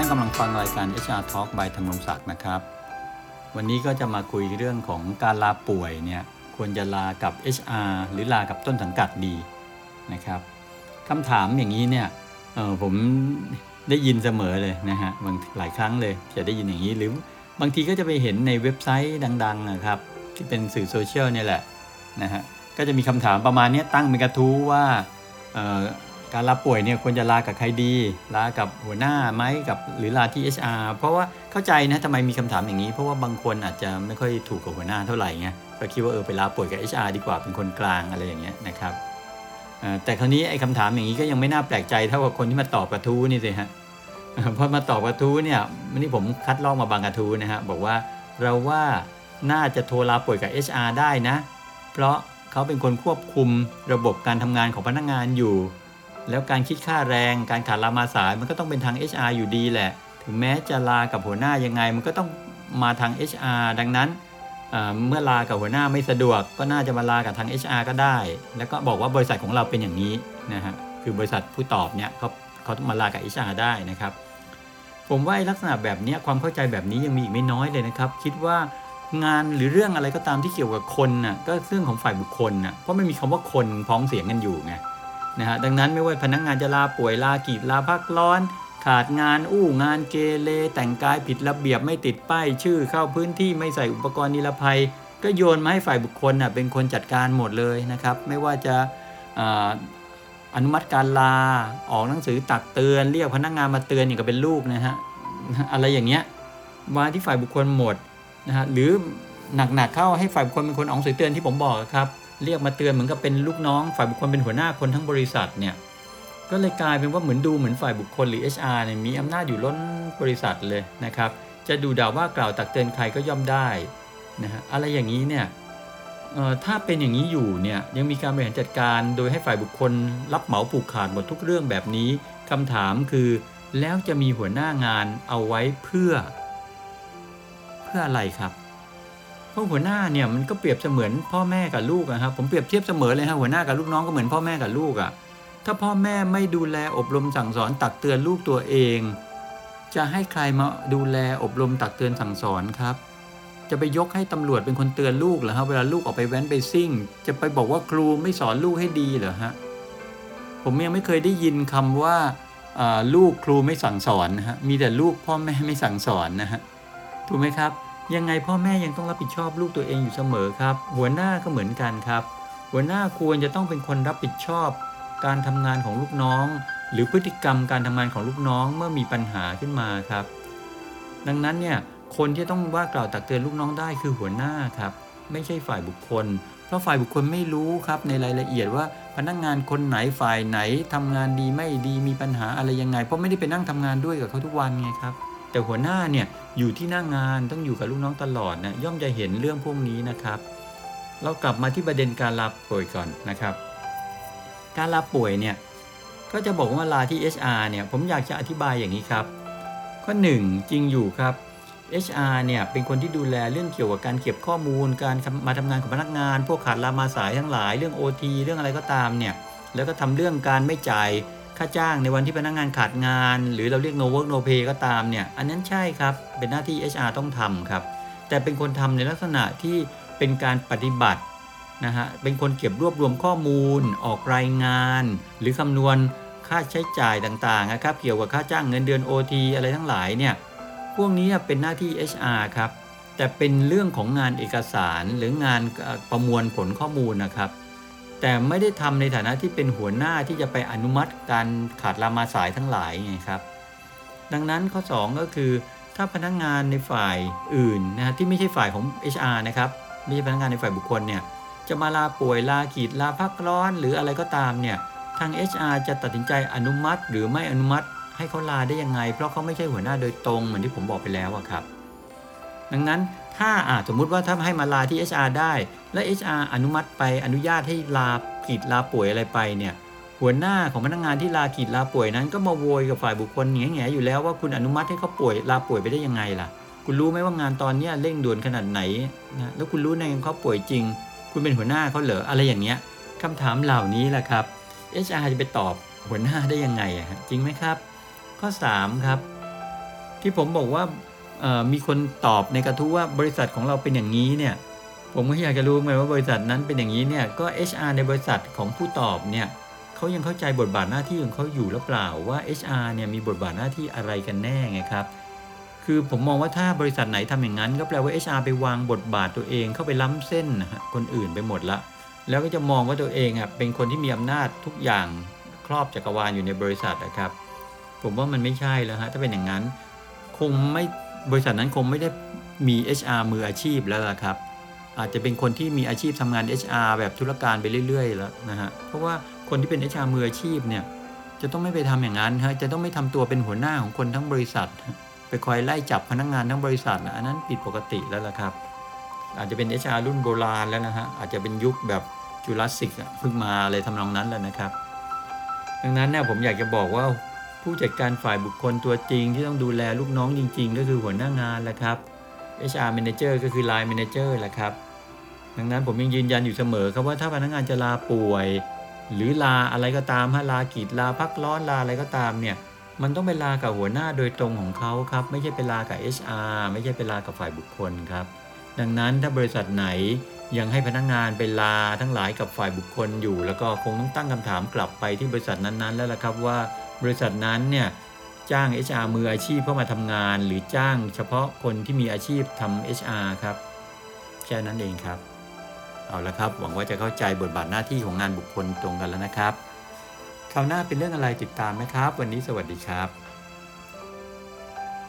านกำลังฟังรายการ HR Talk by ธรรมรงศักดิ์นะครับ วันนี้ก็จะมาคุยเรื่องของการลาป่วยเนี่ยควรจะลากับ HR หรือลากับต้นสังกัดดีนะครับคำถามอย่างนี้เนี่ยผมได้ยินเสมอเลยนะฮะบางหลายครั้งเลยจะได้ยินอย่างนี้หรือบางทีก็จะไปเห็นในเว็บไซต์ดังๆนะครับ ที่เป็นสื่อโซเชียลเนี่ยแหละนะฮะก็จะมีคำถามประมาณนี้ตั้งเป็นกระทู้ว่า การลาป่วยเนี่ยควรจะลากับใครดี ลากับหัวหน้าไหมกับหรือลาที่ HR เพราะว่าเข้าใจนะทำไมมีคำถามอย่างนี้ เพราะว่าบางคนอาจจะไม่ค่อยถูกกับหัวหน้าเท่าไหร่ไงก็คิดว่าเออไปลาป่วยกับ HR ดีกว่าเป็นคนกลางอะไรอย่างเงี้ยนะครับแต่คราวนี้ไอ้คำถามอย่างนี้ก็ยังไม่น่าแปลกใจเท่ากับคนที่มาตอบกระทู้นี่สิฮะพอมาตอบกระทู้เนี่ยวันนี้ผมคัดลอกมาบางกระทู้นะฮะบอกว่าเราว่าน่าจะโทรลาป่วยกับ HR ได้นะ เพราะเขาเป็นคนควบคุมระบบการทำงานของพนักงานอยู่ แล้วการคิดค่าแรง การขาดลามาสายมันก็ต้องเป็นทาง HR อยู่ดีแหละ ถึงแม้จะลากับหัวหน้ายังไง มันก็ต้องมาทาง HR ดังนั้นเเมื่อลากับหัวหน้าไม่สะดวก ก็น่าจะมาลากับทาง HR ก็ได้ แล้วก็บอกว่าบริษัทของเราเป็นอย่างนี้นะฮะคือบริษัทผู้ตอบเนี่ยเขาเขาต้องมาลากับ HR ได้นะครับ ผมว่าลักษณะแบบนี้ความเข้าใจแบบนี้ยังมีอีกไม่น้อยเลยนะครับ คิดว่างานหรือเรื่องอะไรก็ตามที่เกี่ยวกับคนน่ะก็เรื่องของฝ่ายบุคคลน่ะเพราะไม่มีคำว่าคนพ้องเสียงกันอยู่ไง นะฮะดังนั้นไม่ว่าพนักงานจะลาป่วยลากีดลาพักร้อน ขาดงานอู้งานเกเรแต่งกายผิดระเบียบไม่ติดป้ายชื่อเข้าพื้นที่ไม่ใส่อุปกรณ์นิรภัย ก็โยนมาให้ฝ่ายบุคคลน่ะเป็นคนจัดการหมดเลยนะครับ ไม่ว่าจะอนุมัติการลาออกหนังสือตักเตือน เรียกพนักงานมาเตือนอย่างกับเป็นลูกนะฮะอะไรอย่างเงี้ยมาที่ฝ่ายบุคคลหมดนะฮะหรือหนักๆเข้าให้ฝ่ายบุคคลเป็นคนออกหนังสือเตือนที่ผมบอกครับ เรียกมาเตือนเหมือนกับเป็นลูกน้องฝ่ายบุคคลเป็นหัวหน้าคนทั้งบริษัทเนี่ยก็เลยกลายเป็นว่าเหมือนดูเหมือนฝ่ายบุคคลหรือ HR เนี่ยมีอำนาจอยู่ล้นบริษัทเลยนะครับ จะดูด่าว่ากล่าวตักเตือนใครก็ย่อมได้นะฮะอะไรอย่างนี้เนี่ยถ้าเป็นอย่างนี้อยู่เนี่ยยังมีการบริหารจัดการโดยให้ฝ่ายบุคคล รับเหมาผูกขาดหมดทุกเรื่องแบบนี้คำถามคือแล้วจะมีหัวหน้างานเอาไว้เพื่อ เพื่ออะไรครับ เพราะหัวหน้าเนี่ยมันก็เปรียบเสมือนพ่อแม่กับลูกอะครับผมเปรียบเทียบเสมอเลยฮะหัวหน้ากับลูกน้องก็เหมือนพ่อแม่กับลูกอะถ้าพ่อแม่ไม่ดูแลอบรมสั่งสอนตักเตือนลูกตัวเอง จะให้ใครมาดูแลอบรมตักเตือนสั่งสอนครับ จะไปยกให้ตำรวจเป็นคนเตือนลูกเหรอฮะเวลาลูกออกไปแว้นไปซิ่ง จะไปบอกว่าครูไม่สอนลูกให้ดีเหรอฮะผมยังไม่เคยได้ยินคำว่าอ่าลูกครูไม่สั่งสอนนะฮะมีแต่ลูกพ่อแม่ไม่สั่งสอนนะฮะถูกไหมครับ ยังไงพ่อแม่ยังต้องรับผิดชอบลูกตัวเองอยู่เสมอครับ หัวหน้าก็เหมือนกันครับ หัวหน้าควรจะต้องเป็นคนรับผิดชอบ การทำงานของลูกน้อง หรือพฤติกรรมการทำงานของลูกน้องเมื่อมีปัญหาขึ้นมาครับ ดังนั้นเนี่ยคนที่ต้องว่ากล่าวตักเตือนลูกน้องได้คือหัวหน้าครับ ไม่ใช่ฝ่ายบุคคล เพราะฝ่ายบุคคลไม่รู้ครับในรายละเอียดว่าพนักงานคนไหนฝ่ายไหนทำงานดีไม่ดีมีปัญหาอะไรยังไง เพราะไม่ได้ไปนั่งทำงานด้วยกับเขาทุกวันไงครับ แต่หัวหน้าเนี่ยอยู่ที่หน้างานต้องอยู่กับลูกน้องตลอดนะย่อมจะเห็นเรื่องพวกนี้นะครับ เรากลับมาที่ประเด็นการลาป่วยก่อนนะครับ การลาป่วยเนี่ยก็จะบอกว่าลาที่ HR เนี่ยผมอยากจะอธิบายอย่างนี้ครับ ข้อหนึ่งจริงอยู่ครับ HR เนี่ยเป็นคนที่ดูแลเรื่องเกี่ยวกับการเก็บข้อมูล การมาทำงานของพนักงาน พวกขาดลามาสายทั้งหลายเรื่อง OT เรื่องอะไรก็ตามเนี่ยแล้วก็ทำเรื่องการไม่จ่าย ค่าจ้างในวันที่พนักงานขาดงาน หรือเราเรียก no work no pay ก็ตามเนี่ย อันนั้นใช่ครับ เป็นหน้าที่ HR ต้องทำครับ แต่เป็นคนทำในลักษณะที่เป็นการปฏิบัตินะฮะ เป็นคนเก็บรวบรวมข้อมูล ออกรายงาน หรือคำนวณค่าใช้จ่ายต่างๆนะครับ เกี่ยวกับค่าจ้างเงินเดือน OT อะไรทั้งหลายเนี่ย พวกนี้เป็นหน้าที่ HR ครับ แต่เป็นเรื่องของงานเอกสารหรืองานประมวลผลข้อมูลนะครับ แต่ไม่ได้ทำในฐานะที่เป็นหัวหน้าที่จะไปอนุมัติการขาดลามาสายทั้งหลายไงครับ ดังนั้นข้อ 2 ก็คือถ้าพนักงานในฝ่ายอื่นนะฮะที่ไม่ใช่ฝ่ายของ HR นะครับไม่ใช่พนักงานในฝ่ายบุคคลเนี่ยจะมาลาป่วยลาขีดลาพักร้อน หรืออะไรก็ตามเนี่ยทาง HR จะตัดสินใจอนุมัติ หรือไม่อนุมัติให้เขาลาได้ยังไง เพราะเขาไม่ใช่หัวหน้าโดยตรงเหมือนที่ผมบอกไปแล้วอะครับ ดังนั้นถ้าสมมุติว่าถ้าให้มาลาที่ HR ได้ และ HR อนุมัติไปอนุญาตให้ลาขีดลาป่วยอะไรไปเนี่ยหัวหน้าของพนักงานที่ลาขีดลาป่วยนั้น ก็มาโวยกับฝ่ายบุคคลแง่ๆอยู่แล้วว่าคุณอนุมัติให้เขาป่วยลาป่วยไปได้ยังไงล่ะ คุณรู้ไหมว่างานตอนนี้เร่งด่วนขนาดไหนนะแล้วคุณรู้ในเขาป่วยจริง คุณเป็นหัวหน้าเขาเหรออะไรอย่างเงี้ยคำถามเหล่านี้แหละครับ HR จะไปตอบหัวหน้าได้ยังไงอะจริงไหมครับ ข้อ 3 ครับ ที่ผมบอกว่า มีคนตอบในกระทู้ว่าบริษัทของเราเป็นอย่างนี้เนี่ยผมก็อยากจะรู้ไหมว่าบริษัทนั้นเป็นอย่างนี้เนี่ยก็ HR ในบริษัทของผู้ตอบเนี่ยเขายังเข้าใจบทบาทหน้าที่ของเขาอยู่หรือเปล่าว่า HR เนี่ยมีบทบาทหน้าที่อะไรกันแน่ไงครับ คือผมมองว่าถ้าบริษัทไหนทำอย่างนั้น ก็แปลว่า HR ไปวางบทบาทตัวเองเข้าไปล้ำเส้นนะฮะคนอื่นไปหมดละ แล้วก็จะมองว่าตัวเองอะเป็นคนที่มีอำนาจทุกอย่างครอบจักรวาลอยู่ในบริษัทนะครับ ผมว่ามันไม่ใช่แล้วฮะถ้าเป็นอย่างนั้น คงไม่ บริษัทนั้นคงไม่ได้มี HR มืออาชีพแล้วล่ะครับ อาจจะเป็นคนที่มีอาชีพทำงาน HR แบบธุรการไปเรื่อย ๆ แล้วนะฮะเพราะว่าคนที่เป็น HR มืออาชีพเนี่ยจะต้องไม่ไปทำอย่างนั้นฮะจะต้องไม่ทำตัวเป็นหัวหน้าของคนทั้งบริษัท ไปคอยไล่จับพนักงานทั้งบริษัทนะอันนั้นผิดปกติแล้วล่ะครับ อาจจะเป็น HR รุ่นโบราณแล้วนะฮะอาจจะเป็นยุคแบบจูราสสิกเพิ่งมาอะไรทำนองนั้นแล้วนะครับ ดังนั้นเนี่ยผมอยากจะบอกว่า ผู้จัดการฝ่ายบุคคลตัวจริงที่ต้องดูแลลูกน้องจริง ๆ ก็คือหัวหน้างานแหละครับ HR Manager ก็คือ Line Manager แหละครับ ดังนั้นผมยังยืนยันอยู่เสมอครับว่าถ้าพนักงานจะลาป่วย หรือลาอะไรก็ตามฮะลากีดลาพักร้อนลาอะไรก็ตามเนี่ยมันต้องไปลากับหัวหน้าโดยตรงของเขาครับ ไม่ใช่ไปลากับ HR ไม่ใช่ไปลากับฝ่ายบุคคลครับ ดังนั้นถ้าบริษัทไหนยังให้พนักงานไปลาทั้งหลายกับฝ่ายบุคคลอยู่ แล้วก็คงต้องตั้งคำถามกลับไปที่บริษัทนั้นๆ แล้วล่ะครับว่า บริษัทนั้นเนี่ยจ้าง HR มืออาชีพเข้ามาทำงาน หรือจ้างเฉพาะคนที่มีอาชีพทำ HR ครับ แค่นั้นเองครับ เอาละครับ หวังว่าจะเข้าใจบทบาทหน้าที่ของงานบุคคลตรงกันแล้วนะครับ คราวหน้าเป็นเรื่องอะไรติดตามไหมครับ วันนี้สวัสดีครับ